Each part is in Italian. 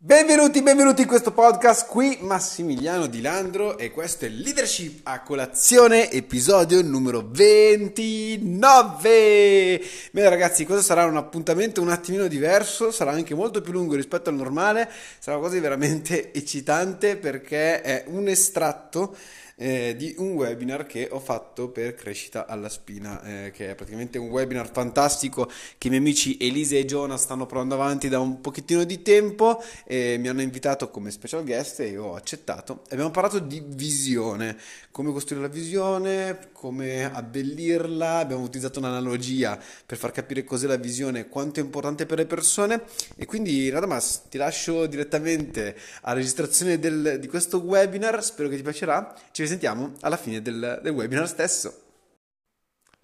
Benvenuti, benvenuti in questo podcast, qui Massimiliano Di Landro e questo è Leadership a colazione, episodio numero 29. Bene ragazzi, questo sarà un appuntamento un attimino diverso, sarà anche molto più lungo rispetto al normale, sarà qualcosa di veramente eccitante perché è un estratto eh, di un webinar che ho fatto per Crescita alla Spina, eh, che è praticamente un webinar fantastico che i miei amici Elisa e Giona stanno provando avanti da un pochettino di tempo e mi hanno invitato come special guest e io ho accettato. Abbiamo parlato di visione, come costruire la visione, come abbellirla, abbiamo utilizzato un'analogia per far capire cos'è la visione quanto è importante per le persone e quindi Radamas ti lascio direttamente alla registrazione del, di questo webinar, spero che ti piacerà. Ci risentiamo alla fine del, del webinar stesso.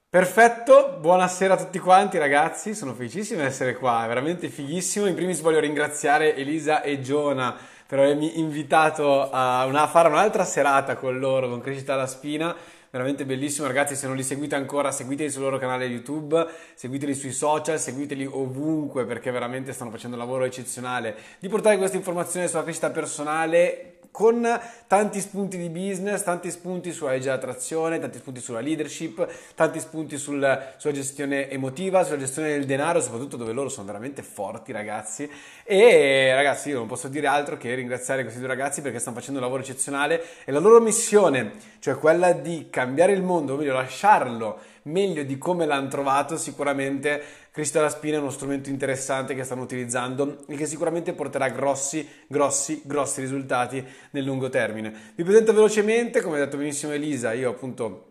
Perfetto, buonasera a tutti quanti ragazzi, sono felicissimo di essere qua, è veramente fighissimo. In primis voglio ringraziare Elisa e Giona per avermi invitato a, una, a fare un'altra serata con loro, con Crescita alla Spina veramente bellissimo ragazzi se non li seguite ancora seguiteli sul loro canale youtube seguiteli sui social seguiteli ovunque perché veramente stanno facendo un lavoro eccezionale di portare queste informazioni sulla crescita personale con tanti spunti di business, tanti spunti sulla legge dell'attrazione, tanti spunti sulla leadership, tanti spunti sul, sulla gestione emotiva, sulla gestione del denaro, soprattutto dove loro sono veramente forti ragazzi. E ragazzi io non posso dire altro che ringraziare questi due ragazzi perché stanno facendo un lavoro eccezionale e la loro missione, cioè quella di cambiare il mondo, o meglio lasciarlo meglio di come l'hanno trovato, sicuramente Cristo alla spina è uno strumento interessante che stanno utilizzando e che sicuramente porterà grossi, grossi, grossi risultati nel lungo termine. Vi presento velocemente, come ha detto benissimo Elisa, io appunto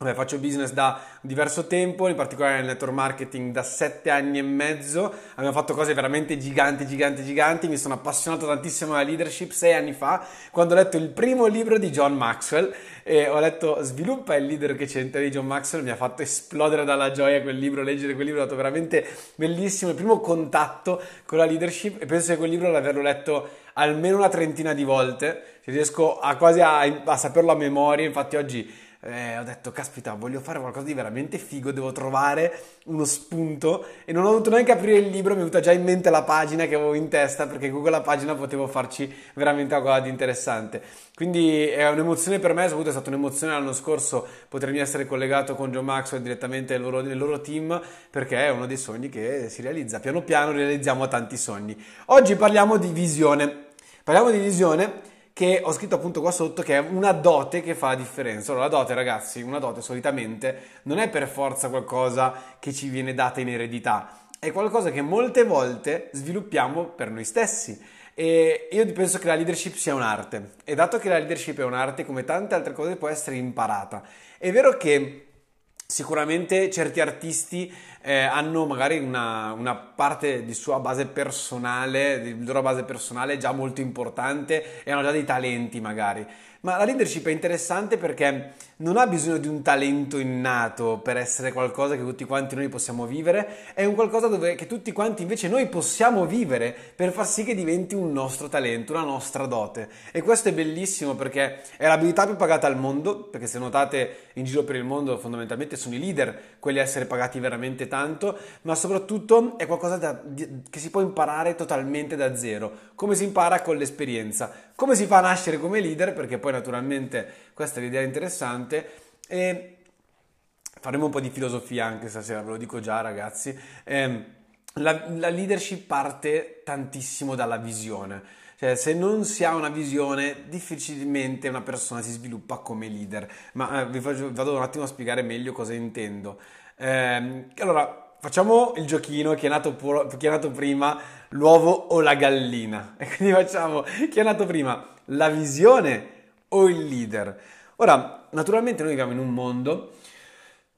Vabbè, faccio business da diverso tempo, in particolare nel network marketing da sette anni e mezzo. Abbiamo fatto cose veramente giganti, giganti, giganti. Mi sono appassionato tantissimo alla leadership sei anni fa, quando ho letto il primo libro di John Maxwell e ho letto Sviluppa il leader che c'entra di John Maxwell. Mi ha fatto esplodere dalla gioia quel libro, leggere quel libro è stato veramente bellissimo. Il primo contatto con la leadership e penso che quel libro l'averlo letto almeno una trentina di volte. Riesco a quasi a, a saperlo a memoria. Infatti oggi eh, ho detto, caspita, voglio fare qualcosa di veramente figo, devo trovare uno spunto e non ho dovuto neanche aprire il libro, mi è venuta già in mente la pagina che avevo in testa perché con quella pagina potevo farci veramente qualcosa di interessante. Quindi è un'emozione per me, soprattutto è stata un'emozione l'anno scorso potermi essere collegato con John Maxwell direttamente nel loro, nel loro team perché è uno dei sogni che si realizza. Piano piano realizziamo tanti sogni. Oggi parliamo di visione. Parliamo di visione che ho scritto appunto qua sotto che è una dote che fa la differenza. Allora, la dote, ragazzi, una dote solitamente non è per forza qualcosa che ci viene data in eredità, è qualcosa che molte volte sviluppiamo per noi stessi. E io penso che la leadership sia un'arte. E dato che la leadership è un'arte, come tante altre cose, può essere imparata. È vero che Sicuramente certi artisti eh, hanno magari una, una, parte di sua base personale, di loro base personale già molto importante e hanno già dei talenti magari. Ma la leadership è interessante perché non ha bisogno di un talento innato per essere qualcosa che tutti quanti noi possiamo vivere, è un qualcosa dove, che tutti quanti invece noi possiamo vivere per far sì che diventi un nostro talento, una nostra dote. E questo è bellissimo perché è l'abilità più pagata al mondo, perché se notate in giro per il mondo fondamentalmente sono i leader quelli a essere pagati veramente tanto, ma soprattutto è qualcosa da, che si può imparare totalmente da zero, come si impara con l'esperienza, come si fa a nascere come leader, perché poi naturalmente questa è l'idea interessante e faremo un po' di filosofia anche stasera, ve lo dico già ragazzi. Eh, la, la leadership parte tantissimo dalla visione. Cioè, se non si ha una visione, difficilmente una persona si sviluppa come leader. Ma eh, vi faccio, vado un attimo a spiegare meglio cosa intendo. Eh, allora, facciamo il giochino che è, nato, chi è nato prima, l'uovo o la gallina. E quindi facciamo chi è nato prima, la visione o il leader. Ora, naturalmente noi viviamo in un mondo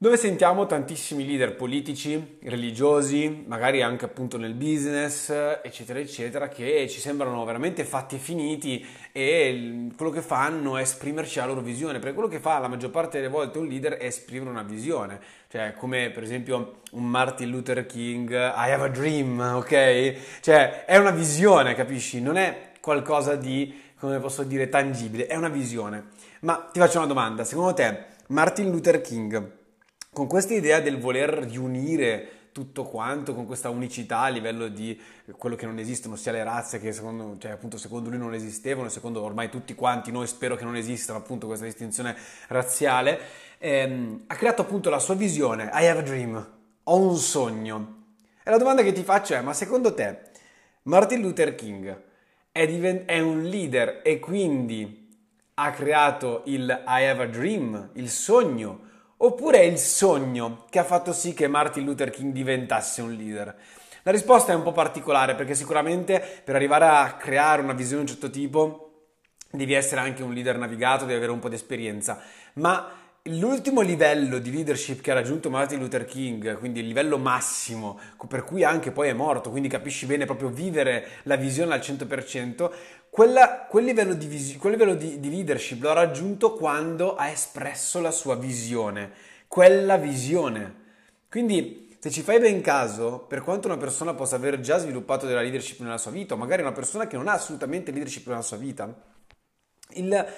dove sentiamo tantissimi leader politici, religiosi, magari anche appunto nel business, eccetera, eccetera, che ci sembrano veramente fatti e finiti e quello che fanno è esprimerci la loro visione, perché quello che fa la maggior parte delle volte un leader è esprimere una visione, cioè come per esempio un Martin Luther King, I have a dream, ok? Cioè è una visione, capisci? Non è qualcosa di, come posso dire, tangibile, è una visione. Ma ti faccio una domanda, secondo te Martin Luther King, con questa idea del voler riunire tutto quanto con questa unicità a livello di quello che non esistono, sia le razze che secondo, cioè, appunto, secondo lui non esistevano, secondo ormai tutti quanti noi spero che non esistano appunto questa distinzione razziale, ehm, ha creato appunto la sua visione, I have a dream, ho un sogno. E la domanda che ti faccio è, ma secondo te Martin Luther King è, divent- è un leader e quindi ha creato il I have a dream, il sogno, oppure è il sogno che ha fatto sì che Martin Luther King diventasse un leader? La risposta è un po' particolare perché sicuramente per arrivare a creare una visione di un certo tipo devi essere anche un leader navigato, devi avere un po' di esperienza, ma L'ultimo livello di leadership che ha raggiunto Martin Luther King, quindi il livello massimo, per cui anche poi è morto, quindi capisci bene proprio vivere la visione al 100%, quella, quel livello, di, vis- quel livello di, di leadership l'ha raggiunto quando ha espresso la sua visione, quella visione. Quindi se ci fai ben caso, per quanto una persona possa aver già sviluppato della leadership nella sua vita, o magari una persona che non ha assolutamente leadership nella sua vita, il,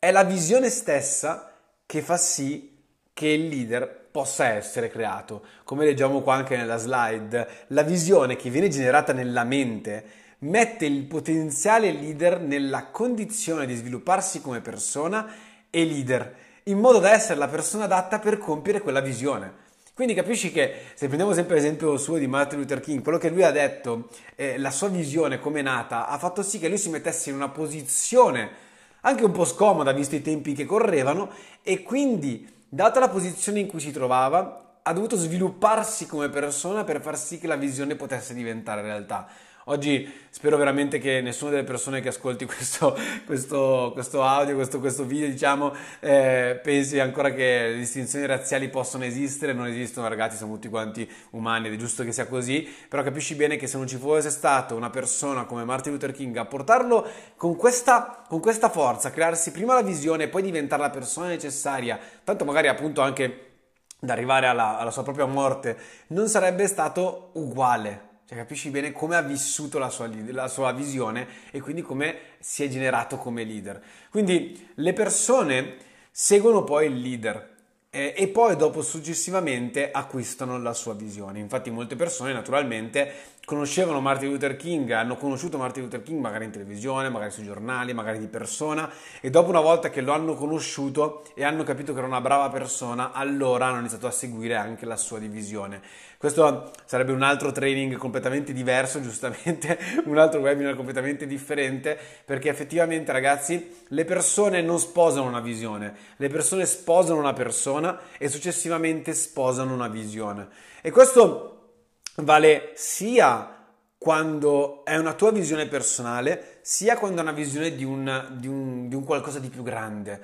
è la visione stessa che fa sì che il leader possa essere creato. Come leggiamo qua anche nella slide, la visione che viene generata nella mente mette il potenziale leader nella condizione di svilupparsi come persona e leader, in modo da essere la persona adatta per compiere quella visione. Quindi capisci che se prendiamo sempre l'esempio suo di Martin Luther King, quello che lui ha detto, eh, la sua visione come è nata, ha fatto sì che lui si mettesse in una posizione anche un po' scomoda visto i tempi che correvano e quindi, data la posizione in cui si trovava, ha dovuto svilupparsi come persona per far sì che la visione potesse diventare realtà. Oggi spero veramente che nessuna delle persone che ascolti questo, questo, questo audio, questo, questo, video, diciamo, eh, pensi ancora che le distinzioni razziali possono esistere. Non esistono, ragazzi, siamo tutti quanti umani ed è giusto che sia così. Però capisci bene che se non ci fosse stata una persona come Martin Luther King a portarlo con questa, con questa forza, crearsi prima la visione e poi diventare la persona necessaria, tanto magari appunto anche da arrivare alla, alla sua propria morte, non sarebbe stato uguale cioè capisci bene come ha vissuto la sua, la sua visione e quindi come si è generato come leader. Quindi le persone seguono poi il leader eh, e poi dopo successivamente acquistano la sua visione. Infatti molte persone naturalmente conoscevano Martin Luther King, hanno conosciuto Martin Luther King magari in televisione, magari sui giornali, magari di persona e dopo una volta che lo hanno conosciuto e hanno capito che era una brava persona, allora hanno iniziato a seguire anche la sua divisione. Questo sarebbe un altro training completamente diverso, giustamente, un altro webinar completamente differente, perché effettivamente ragazzi le persone non sposano una visione, le persone sposano una persona e successivamente sposano una visione. E questo vale sia quando è una tua visione personale, sia quando è una visione di un, di un, di un qualcosa di più grande.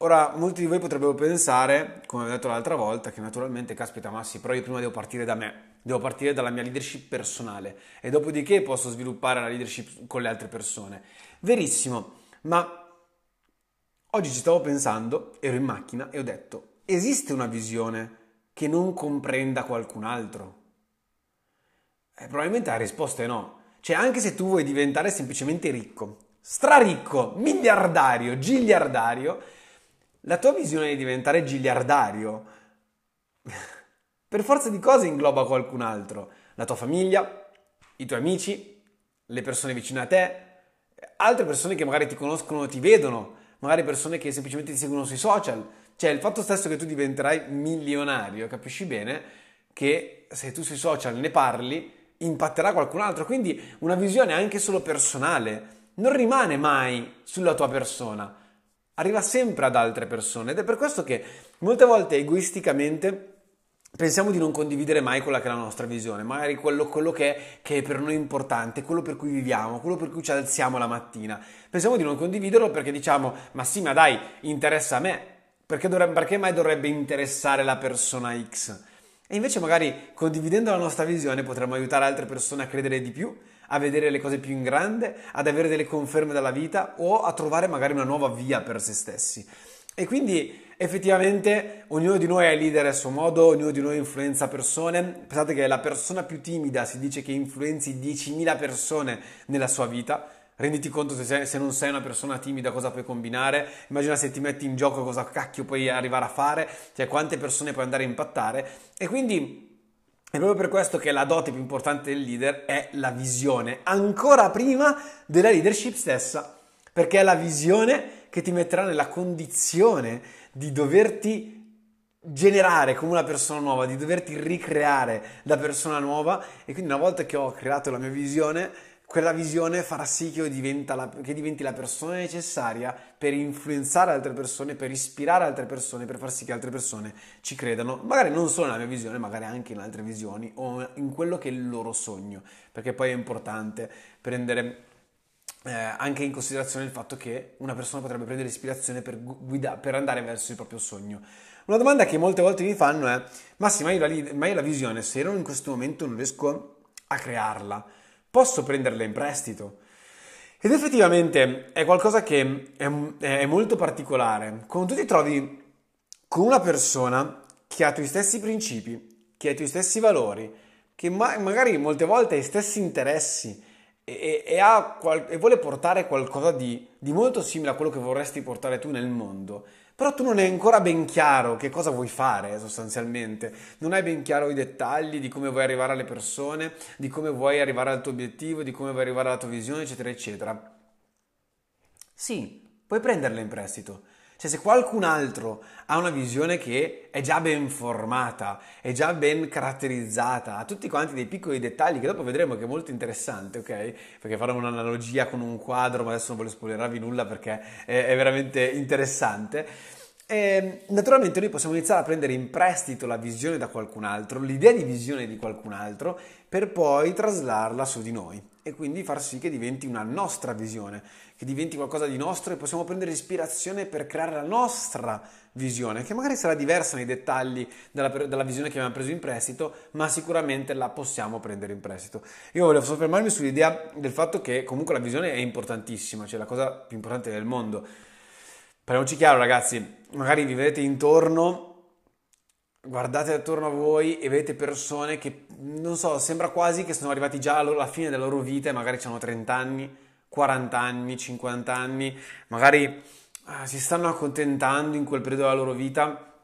Ora, molti di voi potrebbero pensare, come ho detto l'altra volta, che naturalmente, caspita, ma sì, però io prima devo partire da me, devo partire dalla mia leadership personale e dopodiché posso sviluppare la leadership con le altre persone. Verissimo, ma oggi ci stavo pensando, ero in macchina e ho detto, esiste una visione che non comprenda qualcun altro? Eh, probabilmente la risposta è no. Cioè, anche se tu vuoi diventare semplicemente ricco, straricco, miliardario, giliardario, la tua visione di diventare giliardario per forza di cose ingloba qualcun altro. La tua famiglia, i tuoi amici, le persone vicine a te, altre persone che magari ti conoscono, ti vedono, magari persone che semplicemente ti seguono sui social. Cioè, il fatto stesso che tu diventerai milionario, capisci bene che se tu sui social ne parli, impatterà qualcun altro. Quindi una visione anche solo personale non rimane mai sulla tua persona, arriva sempre ad altre persone ed è per questo che molte volte egoisticamente pensiamo di non condividere mai quella che è la nostra visione, magari quello, quello che, è, che, è, per noi importante, quello per cui viviamo, quello per cui ci alziamo la mattina. Pensiamo di non condividerlo perché diciamo, ma sì, ma dai, interessa a me, perché, dovrebbe, perché mai dovrebbe interessare la persona X? E invece magari condividendo la nostra visione potremmo aiutare altre persone a credere di più, a vedere le cose più in grande, ad avere delle conferme dalla vita o a trovare magari una nuova via per se stessi. E quindi effettivamente ognuno di noi è leader a suo modo, ognuno di noi influenza persone. Pensate che la persona più timida si dice che influenzi 10.000 persone nella sua vita. Renditi conto se, sei, se, non sei una persona timida cosa puoi combinare, immagina se ti metti in gioco cosa cacchio puoi arrivare a fare, cioè quante persone puoi andare a impattare e quindi È proprio per questo che la dote più importante del leader è la visione, ancora prima della leadership stessa, perché è la visione che ti metterà nella condizione di doverti generare come una persona nuova, di doverti ricreare da persona nuova e quindi una volta che ho creato la mia visione, quella visione farà sì che, la, che, diventi la persona necessaria per influenzare altre persone, per ispirare altre persone, per far sì che altre persone ci credano, magari non solo nella mia visione, magari anche in altre visioni o in quello che è il loro sogno, perché poi è importante prendere eh, anche in considerazione il fatto che una persona potrebbe prendere ispirazione per, guida, per andare verso il proprio sogno. Una domanda che molte volte mi fanno è: ma sì, ma io la, ma io la visione, se io in questo momento non riesco a crearla, posso prenderla in prestito? Ed effettivamente è qualcosa che è, è molto particolare. Quando tu ti trovi con una persona che ha i tuoi stessi principi, che ha i tuoi stessi valori, che ma- magari molte volte ha i stessi interessi, e, e, qual- e, vuole portare qualcosa di, di, molto simile a quello che vorresti portare tu nel mondo, però tu non hai ancora ben chiaro che cosa vuoi fare sostanzialmente, non hai ben chiaro i dettagli di come vuoi arrivare alle persone, di come vuoi arrivare al tuo obiettivo, di come vuoi arrivare alla tua visione, eccetera, eccetera. Sì, puoi prenderla in prestito cioè se qualcun altro ha una visione che è già ben formata, è già ben caratterizzata, ha tutti quanti dei piccoli dettagli che dopo vedremo che è molto interessante, ok? Perché farò un'analogia con un quadro, ma adesso non voglio spoilerarvi nulla perché è, veramente interessante. E naturalmente noi possiamo iniziare a prendere in prestito la visione da qualcun altro, l'idea di visione di qualcun altro, per poi traslarla su di noi e quindi far sì che diventi una nostra visione, che diventi qualcosa di nostro e possiamo prendere ispirazione per creare la nostra visione, che magari sarà diversa nei dettagli dalla, dalla visione che abbiamo preso in prestito, ma sicuramente la possiamo prendere in prestito. Io voglio soffermarmi sull'idea del fatto che comunque la visione è importantissima, cioè la cosa più importante del mondo. Parliamoci chiaro ragazzi, magari vi vedete intorno guardate attorno a voi e vedete persone che, non so, sembra quasi che sono arrivati già alla fine della loro vita e magari hanno 30 anni, 40 anni, 50 anni, magari ah, si stanno accontentando in quel periodo della loro vita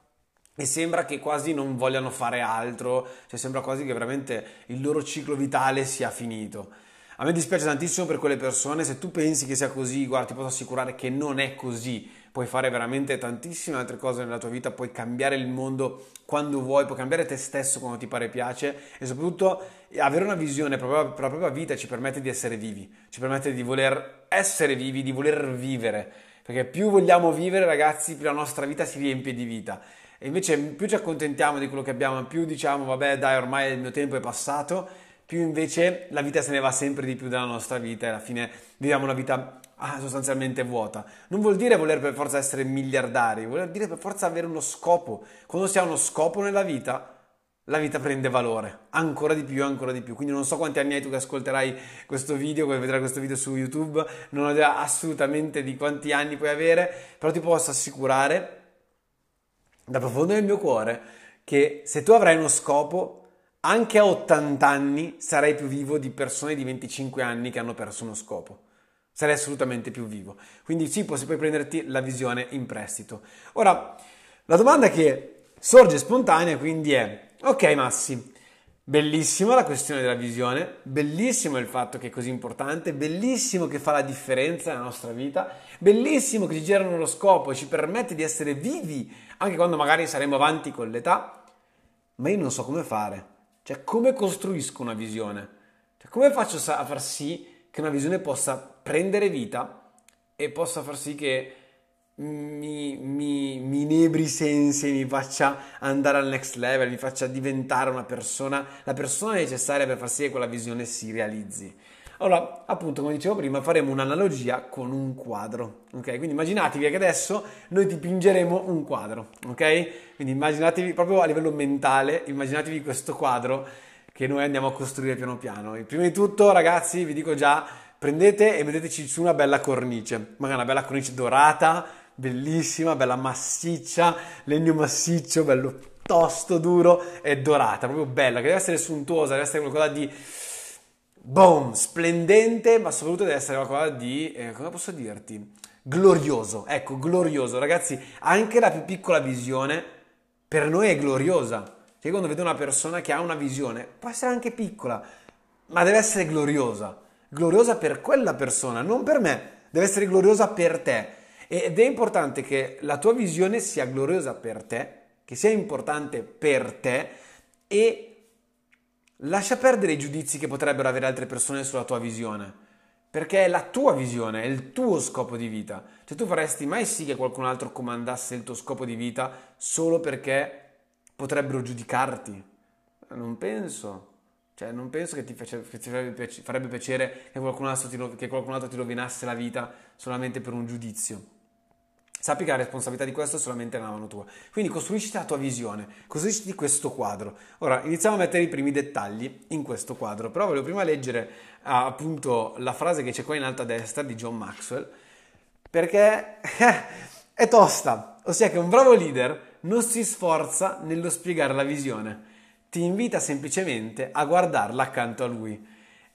e sembra che quasi non vogliano fare altro, cioè sembra quasi che veramente il loro ciclo vitale sia finito. A me dispiace tantissimo per quelle persone, se tu pensi che sia così, guarda, ti posso assicurare che non è così puoi fare veramente tantissime altre cose nella tua vita, puoi cambiare il mondo quando vuoi, puoi cambiare te stesso quando ti pare piace e soprattutto avere una visione per la propria vita ci permette di essere vivi, ci permette di voler essere vivi, di voler vivere, perché più vogliamo vivere ragazzi, più la nostra vita si riempie di vita. E invece più ci accontentiamo di quello che abbiamo, più diciamo vabbè dai ormai il mio tempo è passato, più invece la vita se ne va sempre di più dalla nostra vita e alla fine viviamo una vita ah, sostanzialmente vuota. Non vuol dire voler per forza essere miliardari, vuol dire per forza avere uno scopo. Quando si ha uno scopo nella vita, la vita prende valore, ancora di più, ancora di più. Quindi non so quanti anni hai tu che ascolterai questo video, che vedrai questo video su YouTube, non ho idea assolutamente di quanti anni puoi avere, però ti posso assicurare, da profondo nel mio cuore, che se tu avrai uno scopo, anche a 80 anni sarai più vivo di persone di 25 anni che hanno perso uno scopo sarei assolutamente più vivo. Quindi sì, puoi poi prenderti la visione in prestito. Ora, la domanda che sorge spontanea quindi è, ok Massi, bellissima la questione della visione, bellissimo il fatto che è così importante, bellissimo che fa la differenza nella nostra vita, bellissimo che ci girano lo scopo e ci permette di essere vivi anche quando magari saremo avanti con l'età, ma io non so come fare. Cioè, come costruisco una visione? Cioè, come faccio a far sì che una visione possa prendere vita e possa far sì che mi, mi, mi inebri i sensi, mi faccia andare al next level, mi faccia diventare una persona, la persona necessaria per far sì che quella visione si realizzi. Allora, appunto, come dicevo prima, faremo un'analogia con un quadro, ok? Quindi immaginatevi che adesso noi dipingeremo un quadro, ok? Quindi immaginatevi proprio a livello mentale, immaginatevi questo quadro che noi andiamo a costruire piano piano. E prima di tutto, ragazzi, vi dico già, prendete e metteteci su una bella cornice, magari una bella cornice dorata, bellissima, bella massiccia, legno massiccio, bello tosto, duro e dorata, proprio bella, che deve essere suntuosa, deve essere qualcosa di boom, splendente, ma soprattutto deve essere qualcosa di, eh, come posso dirti, glorioso. Ecco, glorioso, ragazzi, anche la più piccola visione per noi è gloriosa Cioè quando vedo una persona che ha una visione, può essere anche piccola, ma deve essere gloriosa. Gloriosa per quella persona, non per me. Deve essere gloriosa per te. Ed è importante che la tua visione sia gloriosa per te, che sia importante per te e lascia perdere i giudizi che potrebbero avere altre persone sulla tua visione. Perché è la tua visione, è il tuo scopo di vita. Cioè tu faresti mai sì che qualcun altro comandasse il tuo scopo di vita solo perché potrebbero giudicarti? Non penso. Cioè, non penso che ti, farebbe piacere che qualcun, altro ti, che qualcun altro ti rovinasse la vita solamente per un giudizio. Sappi che la responsabilità di questo è solamente nella mano tua. Quindi costruisci la tua visione, costruisci questo quadro. Ora iniziamo a mettere i primi dettagli in questo quadro, però voglio prima leggere ah, appunto la frase che c'è qua in alto a destra di John Maxwell, perché è tosta, ossia che un bravo leader non si sforza nello spiegare la visione, ti invita semplicemente a guardarla accanto a lui.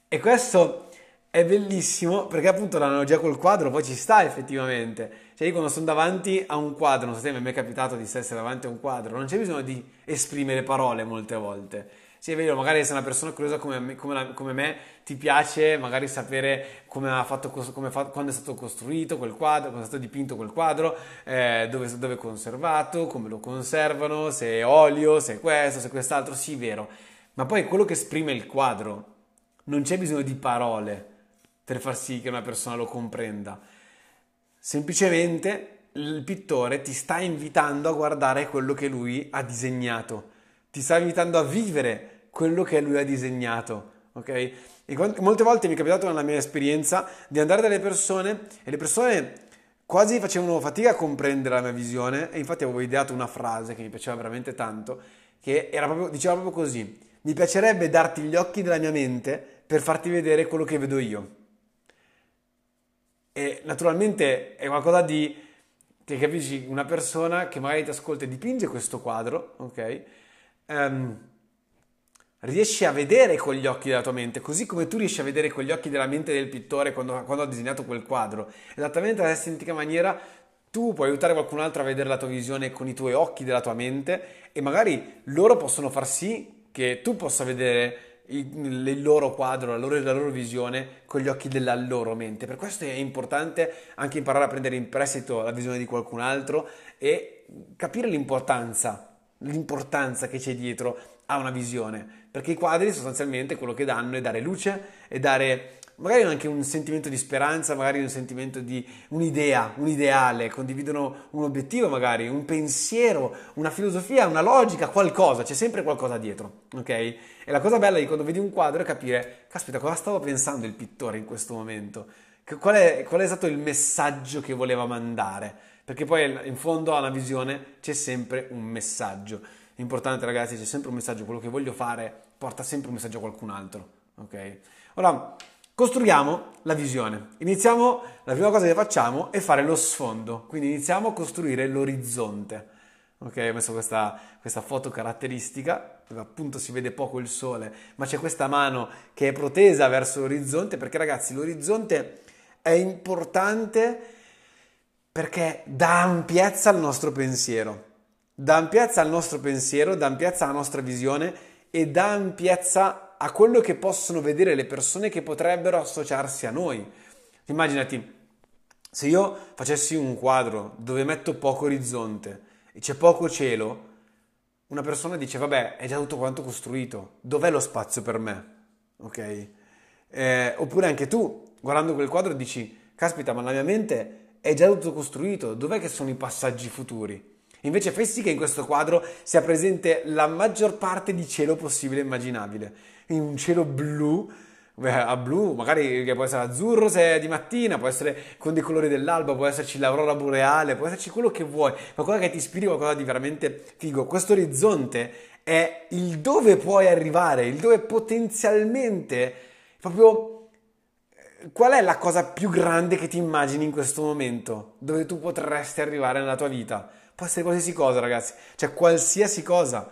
E questo è bellissimo perché appunto l'analogia col quadro poi ci sta effettivamente. Cioè io quando sono davanti a un quadro, non so se mi è mai capitato di essere davanti a un quadro, non c'è bisogno di esprimere parole molte volte sì, è vero, magari se una persona curiosa come me, come, come me ti piace magari sapere come ha fatto, come fa, quando è stato costruito quel quadro, quando è stato dipinto quel quadro, eh, dove, è conservato, come lo conservano, se è olio, se è questo, se è quest'altro, sì, vero. Ma poi quello che esprime il quadro, non c'è bisogno di parole per far sì che una persona lo comprenda. Semplicemente il pittore ti sta invitando a guardare quello che lui ha disegnato ti sta invitando a vivere quello che lui ha disegnato, ok? E molte volte mi è capitato nella mia esperienza di andare dalle persone e le persone quasi facevano fatica a comprendere la mia visione e infatti avevo ideato una frase che mi piaceva veramente tanto, che proprio, diceva proprio così, mi piacerebbe darti gli occhi della mia mente per farti vedere quello che vedo io. E naturalmente è qualcosa di, che capisci, una persona che magari ti ascolta e dipinge questo quadro, ok? Um, riesci a vedere con gli occhi della tua mente, così come tu riesci a vedere con gli occhi della mente del pittore quando, quando ha disegnato quel quadro. Esattamente nella stessa identica maniera tu puoi aiutare qualcun altro a vedere la tua visione con i tuoi occhi della tua mente e magari loro possono far sì che tu possa vedere il, il loro quadro, la loro, la loro, visione con gli occhi della loro mente. Per questo è importante anche imparare a prendere in prestito la visione di qualcun altro e capire l'importanza l'importanza che c'è dietro a una visione, perché i quadri sostanzialmente quello che danno è dare luce e dare magari anche un sentimento di speranza, magari un sentimento di un'idea, un ideale, condividono un obiettivo magari, un pensiero, una filosofia, una logica, qualcosa, c'è sempre qualcosa dietro, ok? E la cosa bella di quando vedi un quadro è capire, caspita, cosa stava pensando il pittore in questo momento? Qual è, qual è stato il messaggio che voleva mandare? perché poi in fondo alla visione c'è sempre un messaggio. Importante ragazzi, c'è sempre un messaggio, quello che voglio fare porta sempre un messaggio a qualcun altro, ok? Ora, costruiamo la visione. Iniziamo, la prima cosa che facciamo è fare lo sfondo, quindi iniziamo a costruire l'orizzonte. Ok, ho messo questa, questa foto caratteristica, dove appunto si vede poco il sole, ma c'è questa mano che è protesa verso l'orizzonte, perché ragazzi l'orizzonte è importante perché dà ampiezza al nostro pensiero, dà ampiezza al nostro pensiero, dà ampiezza alla nostra visione e dà ampiezza a quello che possono vedere le persone che potrebbero associarsi a noi. Immaginati, se io facessi un quadro dove metto poco orizzonte e c'è poco cielo, una persona dice, vabbè, è già tutto quanto costruito, dov'è lo spazio per me? Ok? Eh, oppure anche tu, guardando quel quadro, dici, caspita, ma la mia mente è già tutto costruito, dov'è che sono i passaggi futuri? Invece fai sì che in questo quadro sia presente la maggior parte di cielo possibile e immaginabile. In un cielo blu, a blu, magari che può essere azzurro se è di mattina, può essere con dei colori dell'alba, può esserci l'aurora boreale, può esserci quello che vuoi, qualcosa che ti ispiri, qualcosa di veramente figo. Questo orizzonte è il dove puoi arrivare, il dove potenzialmente proprio qual è la cosa più grande che ti immagini in questo momento, dove tu potresti arrivare nella tua vita? Può essere qualsiasi cosa, ragazzi, cioè qualsiasi cosa.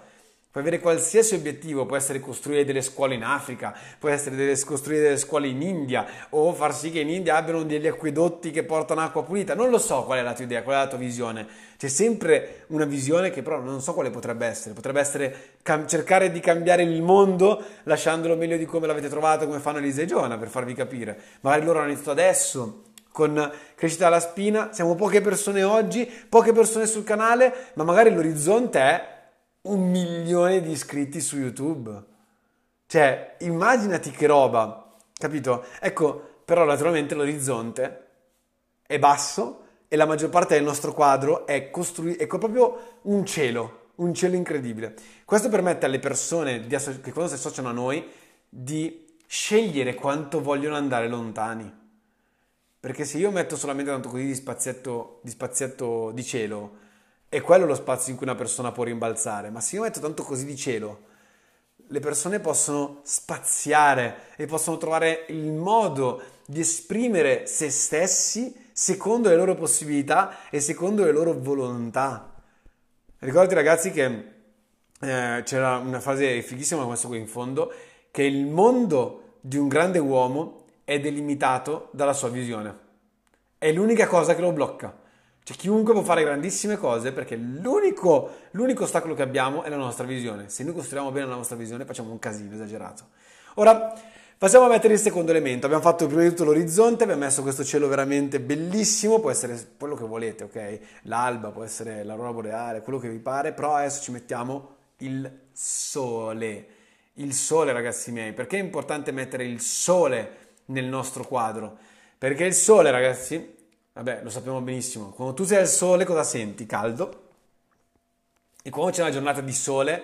Puoi avere qualsiasi obiettivo, può essere costruire delle scuole in Africa, può essere delle, costruire delle scuole in India o far sì che in India abbiano degli acquedotti che portano acqua pulita. Non lo so qual è la tua idea, qual è la tua visione. C'è sempre una visione che però non so quale potrebbe essere. Potrebbe essere cam- cercare di cambiare il mondo lasciandolo meglio di come l'avete trovato, come fanno Elisa e Giona, per farvi capire. Magari loro hanno iniziato adesso, con crescita alla spina, siamo poche persone oggi, poche persone sul canale, ma magari l'orizzonte è un milione di iscritti su YouTube. Cioè, immaginati che roba, capito? Ecco, però naturalmente l'orizzonte è basso e la maggior parte del nostro quadro è, costruito, è proprio un cielo, un cielo incredibile. Questo permette alle persone di, che quando si associano a noi di scegliere quanto vogliono andare lontani. Perché se io metto solamente tanto così di spazietto di, spazietto di cielo, è quello lo spazio in cui una persona può rimbalzare, ma se io metto tanto così di cielo, le persone possono spaziare e possono trovare il modo di esprimere se stessi secondo le loro possibilità e secondo le loro volontà. Ricordati ragazzi che eh, c'era una frase fighissima come questa qui in fondo, che il mondo di un grande uomo è delimitato dalla sua visione. È l'unica cosa che lo blocca. Cioè chiunque può fare grandissime cose perché l'unico, l'unico ostacolo che abbiamo è la nostra visione. Se noi costruiamo bene la nostra visione facciamo un casino esagerato. Ora passiamo a mettere il secondo elemento. Abbiamo fatto prima di tutto l'orizzonte, abbiamo messo questo cielo veramente bellissimo, può essere quello che volete, ok? L'alba, può essere l'aurora boreale, quello che vi pare, però adesso ci mettiamo il sole. Il sole ragazzi miei, perché è importante mettere il sole nel nostro quadro? Perché il sole ragazzi Vabbè, lo sappiamo benissimo. Quando tu sei al sole cosa senti? Caldo. E quando c'è una giornata di sole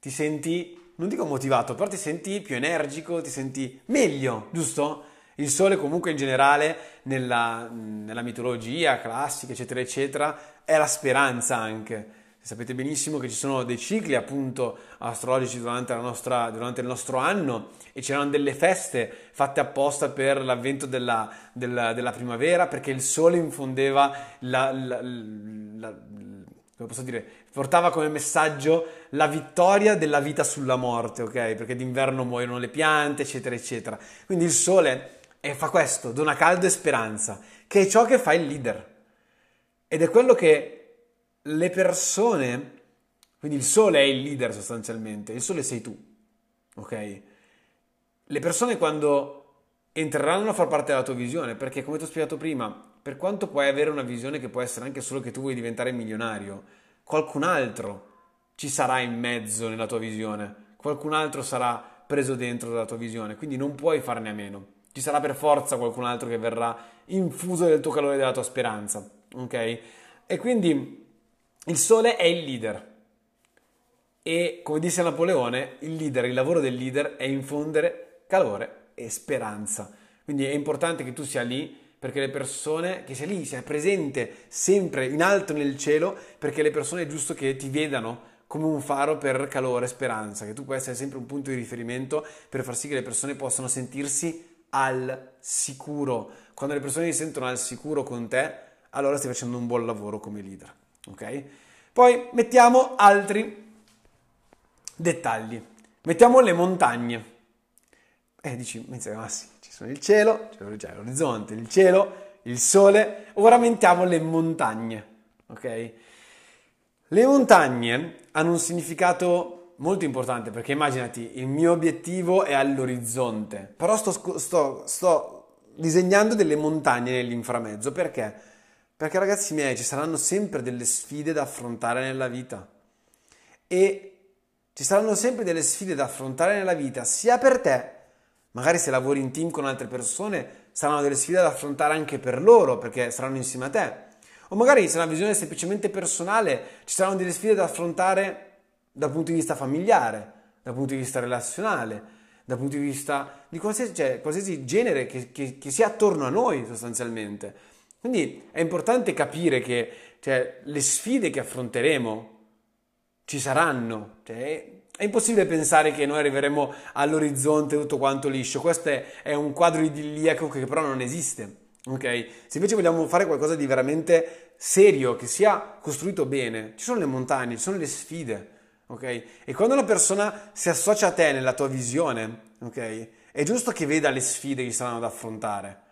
ti senti, non dico motivato, però ti senti più energico, ti senti meglio, giusto? Il sole comunque in generale nella, nella mitologia classica, eccetera, eccetera, è la speranza anche. Sapete benissimo che ci sono dei cicli appunto astrologici durante, nostra, durante il nostro anno e c'erano delle feste fatte apposta per l'avvento della, della, della primavera perché il sole infondeva la, la, la, come posso dire, portava come messaggio la vittoria della vita sulla morte, ok? Perché d'inverno muoiono le piante, eccetera, eccetera. Quindi il sole eh, fa questo, dona caldo e speranza, che è ciò che fa il leader. Ed è quello che le persone, quindi il sole è il leader sostanzialmente, il sole sei tu, ok? Le persone quando entreranno a far parte della tua visione, perché come ti ho spiegato prima, per quanto puoi avere una visione che può essere anche solo che tu vuoi diventare milionario, qualcun altro ci sarà in mezzo nella tua visione, qualcun altro sarà preso dentro dalla tua visione, quindi non puoi farne a meno. Ci sarà per forza qualcun altro che verrà infuso del tuo calore e della tua speranza, ok? E quindi il sole è il leader e come disse Napoleone, il leader, il lavoro del leader è infondere calore e speranza. Quindi è importante che tu sia lì perché le persone, che sia lì, sia presente sempre in alto nel cielo, perché le persone è giusto che ti vedano come un faro per calore e speranza, che tu puoi essere sempre un punto di riferimento per far sì che le persone possano sentirsi al sicuro. Quando le persone si sentono al sicuro con te, allora stai facendo un buon lavoro come leader ok? Poi mettiamo altri dettagli. Mettiamo le montagne. E eh, dici, ma sì, ci sono il cielo, c'è l'orizzonte, il cielo, il sole. Ora mettiamo le montagne, ok? Le montagne hanno un significato molto importante perché immaginati, il mio obiettivo è all'orizzonte, però sto, sto, sto disegnando delle montagne nell'inframezzo perché? Perché ragazzi miei ci saranno sempre delle sfide da affrontare nella vita e ci saranno sempre delle sfide da affrontare nella vita sia per te, magari se lavori in team con altre persone saranno delle sfide da affrontare anche per loro perché saranno insieme a te. O magari se è una visione semplicemente personale ci saranno delle sfide da affrontare dal punto di vista familiare, dal punto di vista relazionale, dal punto di vista di qualsiasi, cioè, qualsiasi genere che, che, che sia attorno a noi sostanzialmente. Quindi è importante capire che cioè, le sfide che affronteremo ci saranno. Cioè, è impossibile pensare che noi arriveremo all'orizzonte tutto quanto liscio. Questo è, è un quadro idilliaco che però non esiste. Okay? Se invece vogliamo fare qualcosa di veramente serio, che sia costruito bene, ci sono le montagne, ci sono le sfide. ok? E quando una persona si associa a te nella tua visione, ok? È giusto che veda le sfide che saranno da affrontare.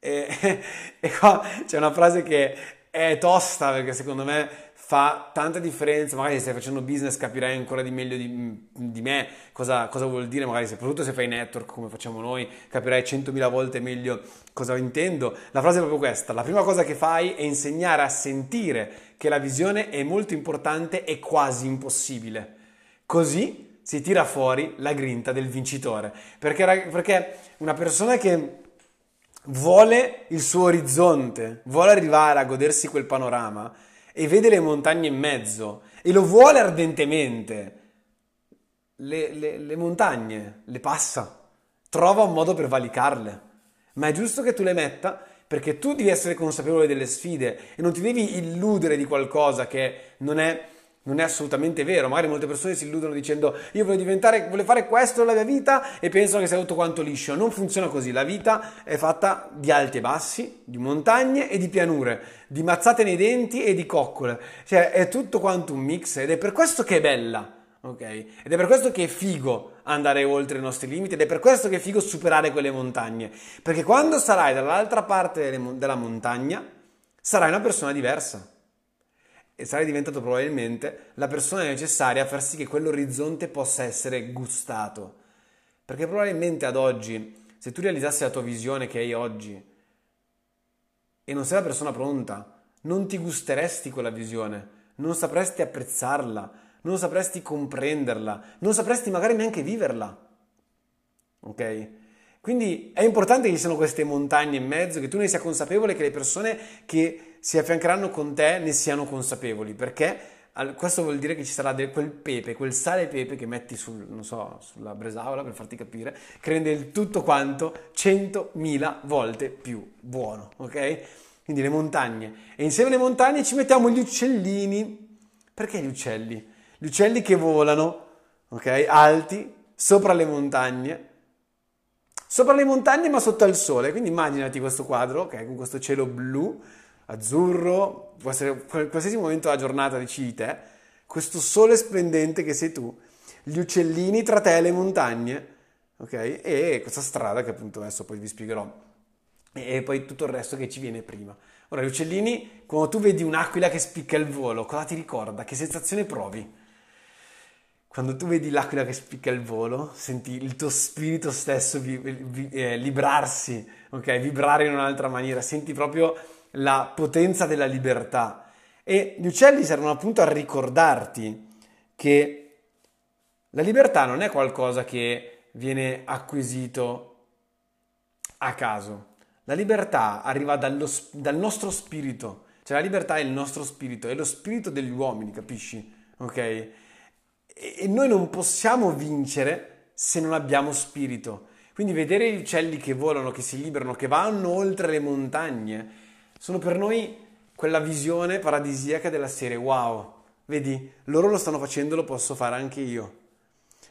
E, e qua c'è una frase che è tosta perché secondo me fa tanta differenza, magari se stai facendo business capirai ancora di meglio di, di me cosa, cosa, vuol dire, magari soprattutto se fai network come facciamo noi, capirai centomila volte meglio cosa intendo. La frase è proprio questa, la prima cosa che fai è insegnare a sentire che la visione è molto importante e quasi impossibile. Così si tira fuori la grinta del vincitore, perché, perché una persona che vuole il suo orizzonte, vuole arrivare a godersi quel panorama, e vede le montagne in mezzo e lo vuole ardentemente, le, le, le montagne le passa, trova un modo per valicarle. Ma è giusto che tu le metta perché tu devi essere consapevole delle sfide e non ti devi illudere di qualcosa che non è non è assolutamente vero, magari molte persone si illudono dicendo io voglio diventare, voglio fare questo nella mia vita e pensano che sia tutto quanto liscio. Non funziona così, la vita è fatta di alti e bassi, di montagne e di pianure, di mazzate nei denti e di coccole. Cioè è tutto quanto un mix ed è per questo che è bella. Ok? Ed è per questo che è figo andare oltre i nostri limiti ed è per questo che è figo superare quelle montagne. Perché quando sarai dall'altra parte della montagna, sarai una persona diversa e sarai diventato probabilmente la persona necessaria a far sì che quell'orizzonte possa essere gustato. Perché probabilmente ad oggi, se tu realizzassi la tua visione che hai oggi e non sei la persona pronta, non ti gusteresti quella visione, non sapresti apprezzarla, non sapresti comprenderla, non sapresti magari neanche viverla. Ok? Quindi è importante che ci siano queste montagne in mezzo, che tu ne sia consapevole, che le persone che si affiancheranno con te ne siano consapevoli, perché questo vuol dire che ci sarà del, quel pepe, quel sale pepe che metti sul, so, sulla bresaola per farti capire, che rende il tutto quanto 100.000 volte più buono, ok? Quindi le montagne. E insieme alle montagne ci mettiamo gli uccellini. Perché gli uccelli? Gli uccelli che volano, ok? Alti, sopra le montagne. Sopra le montagne ma sotto al sole. Quindi immaginati questo quadro, ok? Con questo cielo blu azzurro, può essere qualsiasi momento della giornata decidi te, questo sole splendente che sei tu, gli uccellini tra te e le montagne, ok? E questa strada che appunto adesso poi vi spiegherò e poi tutto il resto che ci viene prima. Ora, gli uccellini, quando tu vedi un'aquila che spicca il volo, cosa ti ricorda? Che sensazione provi? Quando tu vedi l'aquila che spicca il volo, senti il tuo spirito stesso vi, vi, eh, librarsi, ok? Vibrare in un'altra maniera, senti proprio la potenza della libertà. E gli uccelli servono appunto a ricordarti che la libertà non è qualcosa che viene acquisito a caso. La libertà arriva dallo, dal nostro spirito, cioè la libertà è il nostro spirito, è lo spirito degli uomini, capisci? Ok? E, e noi non possiamo vincere se non abbiamo spirito. Quindi vedere gli uccelli che volano, che si liberano, che vanno oltre le montagne, sono per noi quella visione paradisiaca della serie wow, vedi, loro lo stanno facendo, lo posso fare anche io.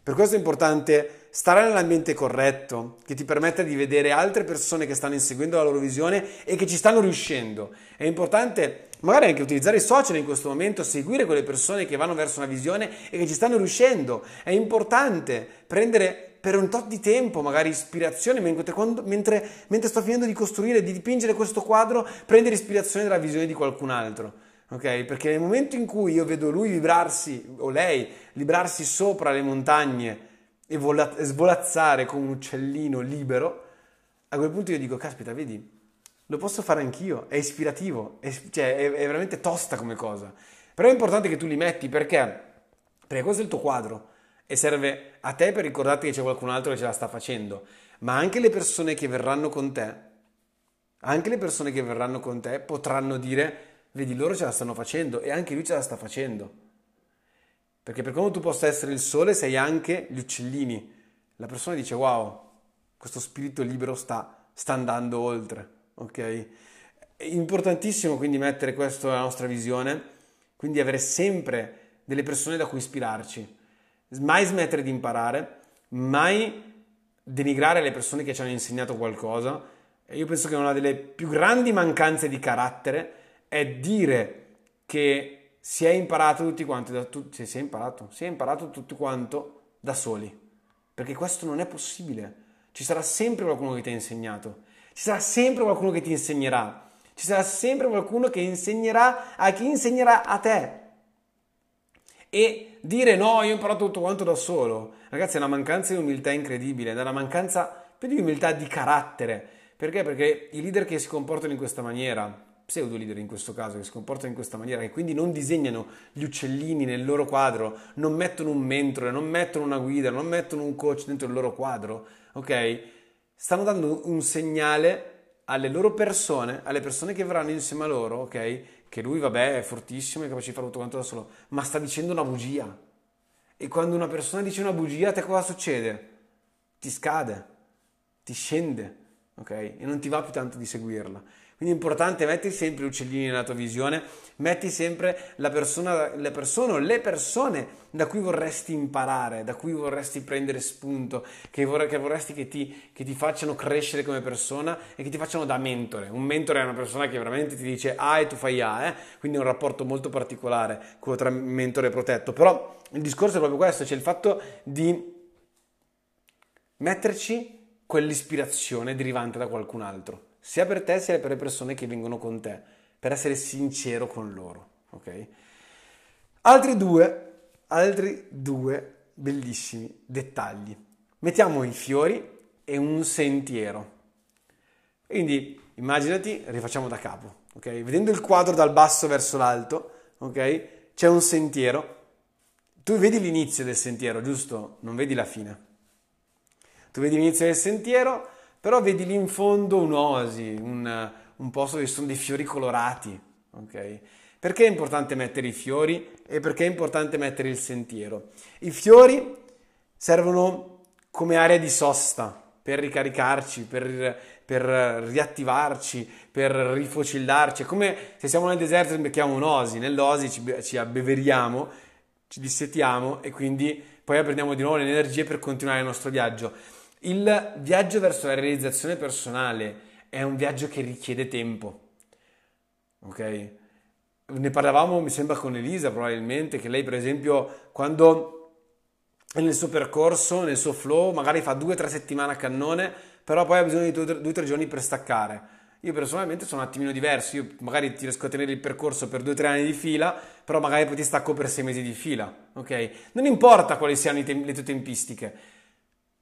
Per questo è importante stare nell'ambiente corretto, che ti permetta di vedere altre persone che stanno inseguendo la loro visione e che ci stanno riuscendo. È importante magari anche utilizzare i social in questo momento, seguire quelle persone che vanno verso una visione e che ci stanno riuscendo. È importante prendere per un tot di tempo, magari ispirazione, mentre, quando, mentre, mentre sto finendo di costruire, di dipingere questo quadro, prendere ispirazione dalla visione di qualcun altro. Ok? Perché nel momento in cui io vedo lui vibrarsi, o lei, librarsi sopra le montagne e vola- svolazzare come un uccellino libero, a quel punto io dico, caspita, vedi, lo posso fare anch'io, è ispirativo, è, cioè, è, è veramente tosta come cosa. Però è importante che tu li metti perché? Perché questo è il tuo quadro e serve a te per ricordarti che c'è qualcun altro che ce la sta facendo, ma anche le persone che verranno con te, anche le persone che verranno con te potranno dire, vedi, loro ce la stanno facendo e anche lui ce la sta facendo. Perché per come tu possa essere il sole, sei anche gli uccellini. La persona dice, wow, questo spirito libero sta, sta andando oltre, ok? È importantissimo quindi mettere questo nella nostra visione, quindi avere sempre delle persone da cui ispirarci mai smettere di imparare, mai denigrare le persone che ci hanno insegnato qualcosa. E io penso che una delle più grandi mancanze di carattere è dire che si è imparato tutti quanti da tutti, si è imparato, si è imparato tutto quanto da soli, perché questo non è possibile. Ci sarà sempre qualcuno che ti ha insegnato, ci sarà sempre qualcuno che ti insegnerà, ci sarà sempre qualcuno che insegnerà a chi insegnerà a te. E dire no, io ho imparato tutto quanto da solo, ragazzi, è una mancanza di umiltà incredibile, è una mancanza più di umiltà di carattere. Perché? Perché i leader che si comportano in questa maniera, pseudo leader in questo caso, che si comportano in questa maniera, che quindi non disegnano gli uccellini nel loro quadro, non mettono un mentore, non mettono una guida, non mettono un coach dentro il loro quadro, ok? Stanno dando un segnale alle loro persone, alle persone che verranno insieme a loro, ok? Che lui, vabbè, è fortissimo, è capace di fare tutto quanto da solo, ma sta dicendo una bugia. E quando una persona dice una bugia, a te cosa succede? Ti scade, ti scende, ok? E non ti va più tanto di seguirla. Quindi è importante metti sempre gli uccellini nella tua visione, metti sempre la persona, le persone, le persone da cui vorresti imparare, da cui vorresti prendere spunto, che, vorresti che ti, che ti, facciano crescere come persona e che ti facciano da mentore. Un mentore è una persona che veramente ti dice A e tu fai A, eh? quindi è un rapporto molto particolare tra mentore e protetto. Però il discorso è proprio questo, c'è il fatto di metterci quell'ispirazione derivante da qualcun altro sia per te sia per le persone che vengono con te, per essere sincero con loro. Ok? Altri due, altri due bellissimi dettagli. Mettiamo i fiori e un sentiero. Quindi immaginati, rifacciamo da capo, ok? Vedendo il quadro dal basso verso l'alto, ok? C'è un sentiero. Tu vedi l'inizio del sentiero, giusto? Non vedi la fine. Tu vedi l'inizio del sentiero, però vedi lì in fondo un'oasi, un, un posto dove ci sono dei fiori colorati, ok? Perché è importante mettere i fiori e perché è importante mettere il sentiero? I fiori servono come area di sosta per ricaricarci, per, per riattivarci, per rifocillarci. È come se siamo nel deserto e becchiamo un'osi, nell'osi ci, ci abbeveriamo, ci dissetiamo e quindi poi prendiamo di nuovo le energie per continuare il nostro viaggio. Il viaggio verso la realizzazione personale è un viaggio che richiede tempo. Ok? Ne parlavamo, mi sembra, con Elisa probabilmente, che lei, per esempio, quando nel suo percorso, nel suo flow, magari fa due o tre settimane a cannone, però poi ha bisogno di due o tre giorni per staccare. Io personalmente sono un attimino diverso, io magari ti riesco a tenere il percorso per due o tre anni di fila, però magari poi ti stacco per sei mesi di fila, ok? Non importa quali siano le tue tempistiche,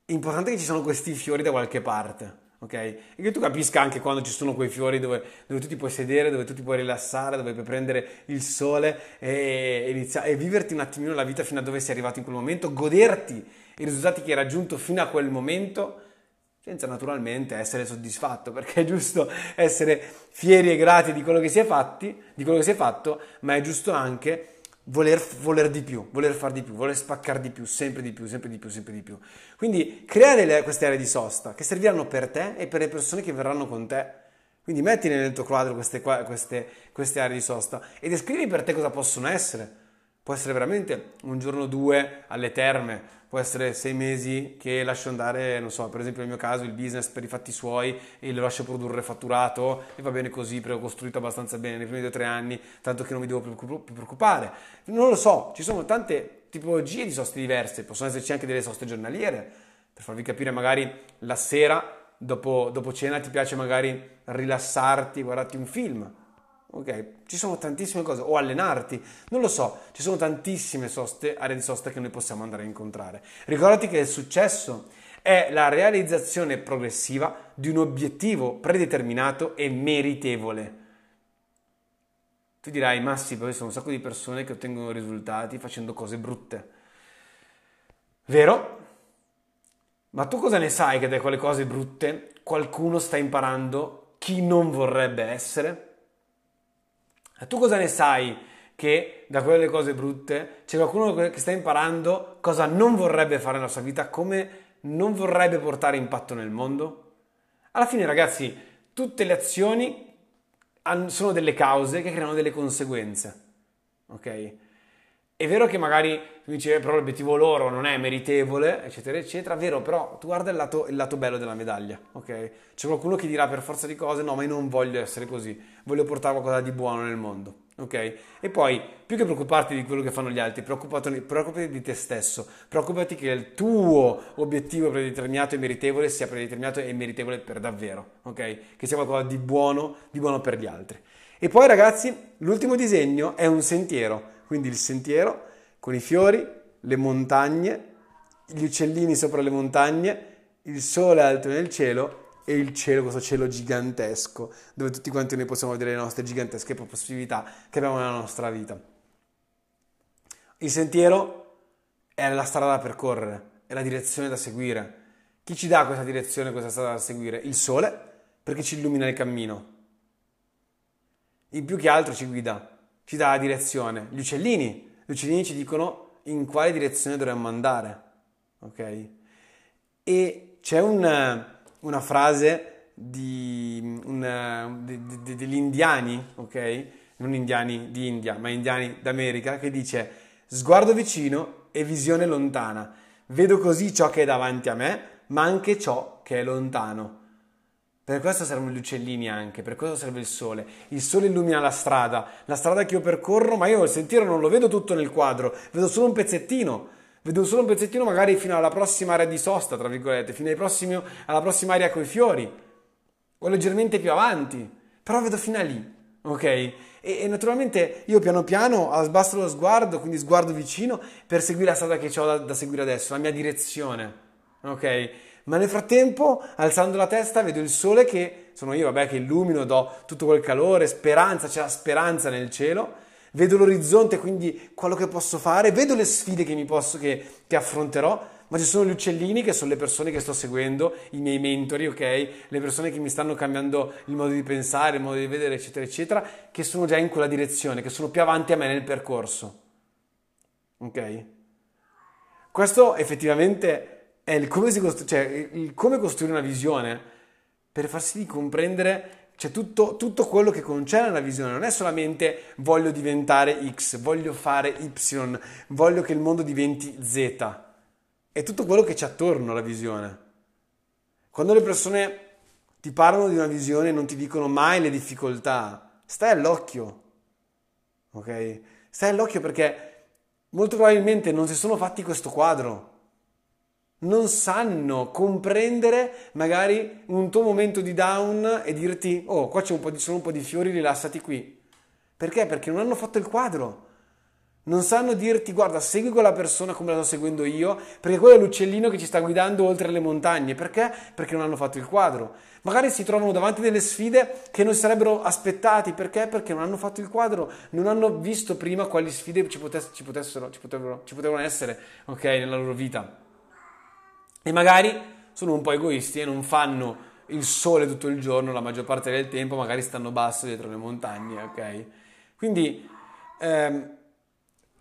è importante che ci siano questi fiori da qualche parte. Ok? E che tu capisca anche quando ci sono quei fiori dove, dove, tu ti puoi sedere, dove tu ti puoi rilassare, dove puoi prendere il sole e, iniziare, e viverti un attimino la vita fino a dove sei arrivato in quel momento, goderti i risultati che hai raggiunto fino a quel momento, senza naturalmente essere soddisfatto, perché è giusto essere fieri e grati di quello che si è, fatti, di quello che si è fatto, ma è giusto anche voler, voler di più, voler fare di più, voler spaccare di più, sempre di più, sempre di più, sempre di più. Quindi crea delle, queste aree di sosta che serviranno per te e per le persone che verranno con te. Quindi metti nel tuo quadro queste, queste, queste aree di sosta e descrivi per te cosa possono essere. Può essere veramente un giorno o due alle terme, può essere sei mesi che lascio andare, non so, per esempio nel mio caso il business per i fatti suoi e lo lascio produrre fatturato e va bene così perché ho costruito abbastanza bene nei primi due o tre anni, tanto che non mi devo più preoccupare. Non lo so, ci sono tante tipologie di soste diverse, possono esserci anche delle soste giornaliere, per farvi capire magari la sera dopo, dopo cena ti piace magari rilassarti, guardarti un film ok? Ci sono tantissime cose, o allenarti, non lo so, ci sono tantissime soste, aree di sosta che noi possiamo andare a incontrare. Ricordati che il successo è la realizzazione progressiva di un obiettivo predeterminato e meritevole. Tu dirai, ma sì, poi sono un sacco di persone che ottengono risultati facendo cose brutte. Vero? Ma tu cosa ne sai che da quelle cose brutte qualcuno sta imparando chi non vorrebbe essere? Tu cosa ne sai che da quelle cose brutte c'è qualcuno che sta imparando cosa non vorrebbe fare nella sua vita, come non vorrebbe portare impatto nel mondo? Alla fine, ragazzi, tutte le azioni sono delle cause che creano delle conseguenze. Ok? È vero che magari tu dici, eh, però l'obiettivo loro non è meritevole, eccetera, eccetera. È vero, però tu guarda il lato, il lato, bello della medaglia, ok? C'è qualcuno che dirà per forza di cose, no, ma io non voglio essere così, voglio portare qualcosa di buono nel mondo. ok? E poi, più che preoccuparti di quello che fanno gli altri, preoccupati di te stesso, preoccupati che il tuo obiettivo predeterminato e meritevole sia predeterminato e meritevole per davvero, ok? Che sia qualcosa di buono, di buono per gli altri. E poi ragazzi, l'ultimo disegno è un sentiero, quindi il sentiero con i fiori, le montagne, gli uccellini sopra le montagne, il sole alto nel cielo e il cielo, questo cielo gigantesco, dove tutti quanti noi possiamo vedere le nostre gigantesche possibilità che abbiamo nella nostra vita. Il sentiero è la strada da percorrere, è la direzione da seguire. Chi ci dà questa direzione, questa strada da seguire? Il sole, perché ci illumina il cammino. In più che altro ci guida, ci dà la direzione. Gli uccellini, gli uccellini ci dicono in quale direzione dovremmo andare. Ok? E c'è un una frase di, una, di, di, degli indiani, ok? Non indiani di India, ma indiani d'America, che dice sguardo vicino e visione lontana. Vedo così ciò che è davanti a me, ma anche ciò che è lontano. Per questo servono gli uccellini anche, per questo serve il sole. Il sole illumina la strada, la strada che io percorro, ma io il sentiero non lo vedo tutto nel quadro, vedo solo un pezzettino vedo solo un pezzettino magari fino alla prossima area di sosta, tra virgolette, fino prossimi, alla prossima area con i fiori, o leggermente più avanti, però vedo fino a lì, ok? E, e, naturalmente io piano piano abbasso lo sguardo, quindi sguardo vicino, per seguire la strada che ho da, da seguire adesso, la mia direzione, ok? Ma nel frattempo, alzando la testa, vedo il sole che sono io, vabbè, che illumino, do tutto quel calore, speranza, c'è la speranza nel cielo vedo l'orizzonte, quindi quello che posso fare, vedo le sfide che, posso, che, che affronterò, ma ci sono gli uccellini che sono le persone che sto seguendo, i miei mentori, ok? Le persone che mi stanno cambiando il modo di pensare, il modo di vedere, eccetera, eccetera, che sono già in quella direzione, che sono più avanti a me nel percorso. Ok? Questo effettivamente è il come, costru- cioè, il come costruire una visione per far sì di comprendere c'è tutto, tutto, quello che concerne la visione, non è solamente voglio diventare X, voglio fare Y, voglio che il mondo diventi Z, è tutto quello che c'è attorno alla visione. Quando le persone ti parlano di una visione e non ti dicono mai le difficoltà, stai all'occhio, ok? Stai all'occhio perché molto probabilmente non si sono fatti questo quadro non sanno comprendere magari un tuo momento di down e dirti oh qua c'è un po' di, sono un po' di fiori rilassati qui. Perché? perché non hanno fatto il quadro. Non sanno dirti guarda segui quella persona come la sto seguendo io perché quello è l'uccellino che ci sta guidando oltre le montagne. Perché? perché non hanno fatto il quadro. Magari si trovano davanti delle sfide che non si sarebbero aspettati. Perché? perché non hanno fatto il quadro. Non hanno visto prima quali sfide ci, potessero, ci, potessero, ci, potevano, ci potevano essere ok nella loro vita e magari sono un po' egoisti e non fanno il sole tutto il giorno, la maggior parte del tempo magari stanno basso dietro le montagne, ok? Quindi ehm,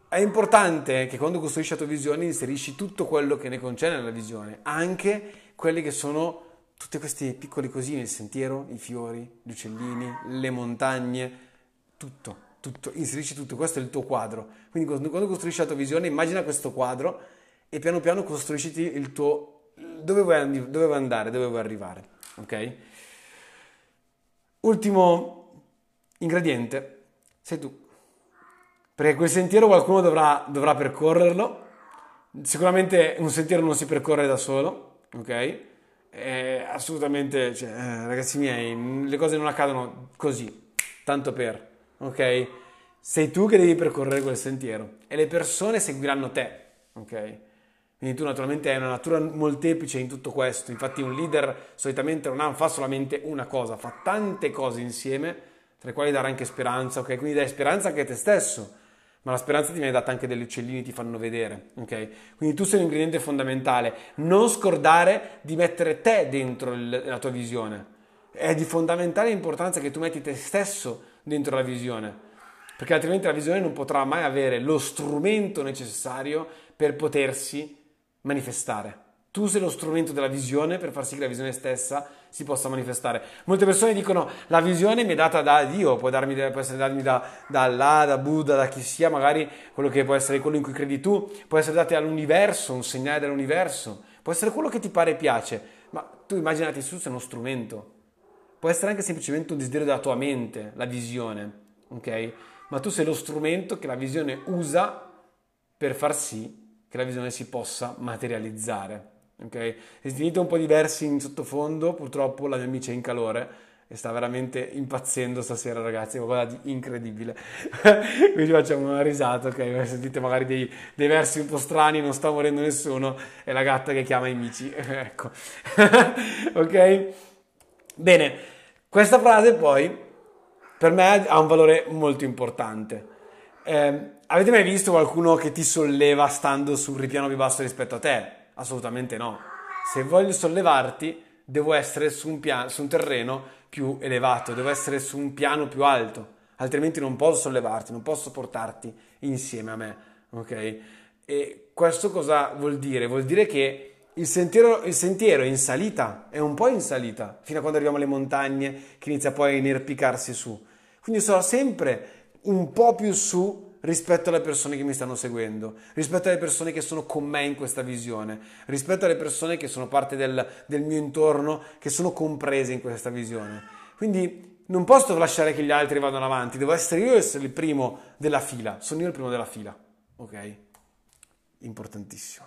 è importante che quando costruisci la tua visione inserisci tutto quello che ne concerne alla visione, anche quelli che sono tutte queste piccole cosine, il sentiero, i fiori, gli uccellini, le montagne, tutto, tutto, inserisci tutto, questo è il tuo quadro. Quindi quando costruisci la tua visione immagina questo quadro e piano piano costruisci il tuo dove vuoi, andare, dove vuoi arrivare, ok? Ultimo ingrediente, sei tu. Perché quel sentiero qualcuno dovrà, dovrà percorrerlo. Sicuramente un sentiero non si percorre da solo, ok? È assolutamente, cioè, eh, ragazzi miei, le cose non accadono così, tanto per, ok? Sei tu che devi percorrere quel sentiero e le persone seguiranno te, ok? Quindi tu naturalmente hai una natura molteplice in tutto questo, infatti un leader solitamente non fa solamente una cosa, fa tante cose insieme, tra le quali dare anche speranza, ok? Quindi dai speranza anche a te stesso, ma la speranza ti viene data anche degli uccellini, ti fanno vedere, ok? Quindi tu sei un ingrediente fondamentale, non scordare di mettere te dentro il, la tua visione, è di fondamentale importanza che tu metti te stesso dentro la visione, perché altrimenti la visione non potrà mai avere lo strumento necessario per potersi manifestare. Tu sei lo strumento della visione per far sì che la visione stessa si possa manifestare. Molte persone dicono la visione mi è data da Dio, può, darmi, può essere darmi da, da Allah, da Buddha, da chi sia, magari quello che può essere quello in cui credi tu, può essere data dall'universo, un segnale dell'universo, può essere quello che ti pare e piace, ma tu immaginati su sei uno strumento. Può essere anche semplicemente un desiderio della tua mente, la visione, ok? ma tu sei lo strumento che la visione usa per far sì che la visione si possa materializzare. Ok? Se sentite un po' diversi in sottofondo, purtroppo la mia amica è in calore e sta veramente impazzendo stasera, ragazzi, è qualcosa di incredibile. Quindi facciamo una risata, ok? Sentite magari dei, dei, versi un po' strani, non sta morendo nessuno, è la gatta che chiama i amici. ecco. ok? Bene, questa frase poi per me ha un valore molto importante. Eh, avete mai visto qualcuno che ti solleva stando sul ripiano più basso rispetto a te? Assolutamente no. Se voglio sollevarti, devo essere su un, piano, su un terreno più elevato, devo essere su un piano più alto, altrimenti non posso sollevarti, non posso portarti insieme a me. Ok? E questo cosa vuol dire? Vuol dire che il sentiero, il sentiero, è in salita, è un po' in salita, fino a quando arriviamo alle montagne che inizia poi a inerpicarsi su. Quindi sarò sempre un po' più su rispetto alle persone che mi stanno seguendo, rispetto alle persone che sono con me in questa visione, rispetto alle persone che sono parte del, del mio intorno, che sono comprese in questa visione. Quindi non posso lasciare che gli altri vadano avanti, devo essere io essere il primo della fila, sono io il primo della fila, ok? Importantissimo.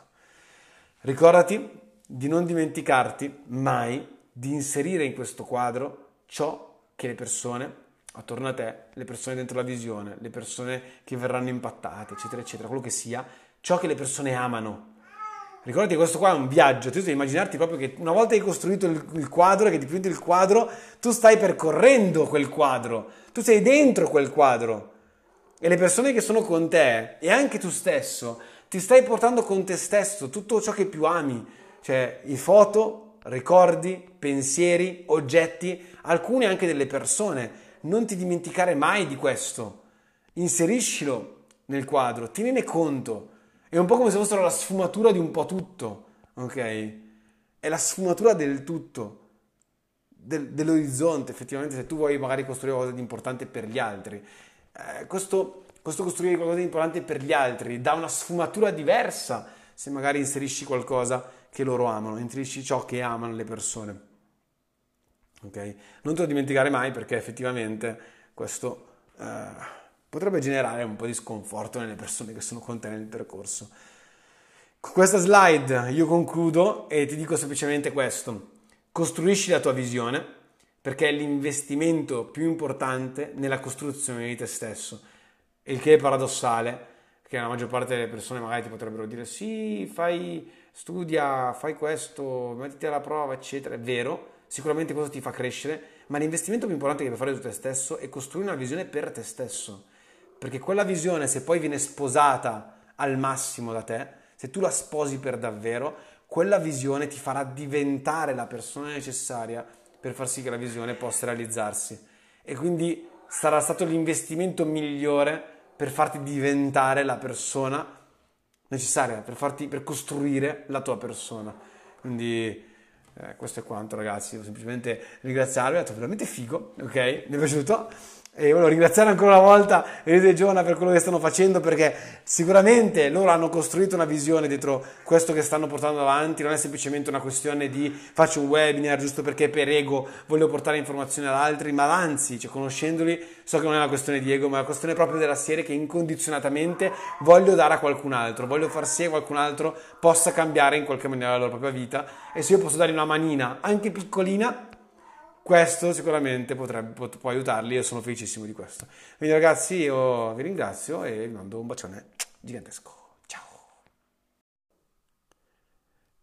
Ricordati di non dimenticarti mai di inserire in questo quadro ciò che le persone attorno a te, le persone dentro la visione, le persone che verranno impattate, eccetera, eccetera, quello che sia, ciò che le persone amano. Ricordati che questo qua è un viaggio, tu devi immaginarti proprio che una volta hai costruito il, il quadro, che hai dipinto il quadro, tu stai percorrendo quel quadro, tu sei dentro quel quadro e le persone che sono con te e anche tu stesso ti stai portando con te stesso tutto ciò che più ami, cioè i foto, ricordi, pensieri, oggetti, alcune anche delle persone non ti dimenticare mai di questo. Inseriscilo nel quadro, tienine conto. È un po' come se fossero la sfumatura di un po' tutto, ok? È la sfumatura del tutto, del, dell'orizzonte, effettivamente, se tu vuoi magari costruire qualcosa di importante per gli altri. Eh, questo, questo costruire qualcosa di importante per gli altri dà una sfumatura diversa se magari inserisci qualcosa che loro amano, inserisci ciò che amano le persone. Okay? Non te lo dimenticare mai perché effettivamente questo eh, potrebbe generare un po' di sconforto nelle persone che sono con te nel percorso. Con questa slide io concludo e ti dico semplicemente questo. Costruisci la tua visione perché è l'investimento più importante nella costruzione di te stesso. Il che è paradossale, perché la maggior parte delle persone magari ti potrebbero dire sì, fai, studia, fai questo, mettiti alla prova, eccetera. È vero, sicuramente questo ti fa crescere, ma l'investimento più importante che puoi fare su te stesso è costruire una visione per te stesso, perché quella visione se poi viene sposata al massimo da te, se tu la sposi per davvero, quella visione ti farà diventare la persona necessaria per far sì che la visione possa realizzarsi e quindi sarà stato l'investimento migliore per farti diventare la persona necessaria, per, farti, per costruire la tua persona. Quindi eh, questo è quanto ragazzi, devo semplicemente ringraziarvi, è stato veramente figo, ok? Mi è piaciuto? E volevo ringraziare ancora una volta Elisa e Giona per quello che stanno facendo perché sicuramente loro hanno costruito una visione dietro questo che stanno portando avanti, non è semplicemente una questione di faccio un webinar giusto perché per ego voglio portare informazioni ad altri, ma anzi, cioè, conoscendoli, so che non è una questione di ego, ma è una questione proprio della serie che incondizionatamente voglio dare a qualcun altro, voglio far sì che qualcun altro possa cambiare in qualche maniera la loro propria vita. E se io posso dare una manina, anche piccolina, questo sicuramente potrebbe, può aiutarli e sono felicissimo di questo. Quindi ragazzi io vi ringrazio e vi mando un bacione gigantesco.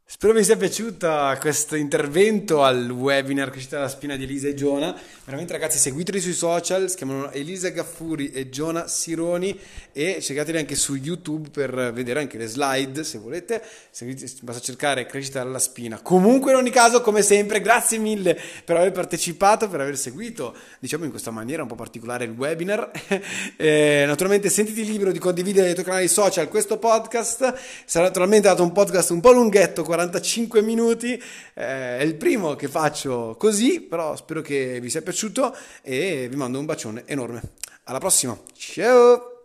Spero vi sia piaciuto questo intervento al webinar Crescita della spina di Elisa e Giona. Veramente ragazzi seguiteli sui social, si chiamano Elisa Gaffuri e Giona Sironi e cercateli anche su YouTube per vedere anche le slide se volete. Basta cercare Crescita della spina. Comunque in ogni caso come sempre grazie mille per aver partecipato, per aver seguito diciamo in questa maniera un po' particolare il webinar. e, naturalmente sentiti libero di condividere nei tuoi canali social questo podcast. Sarà naturalmente dato un podcast un po' lunghetto, 40 45 minuti. Eh, è il primo che faccio così, però spero che vi sia piaciuto e vi mando un bacione enorme. Alla prossima, ciao!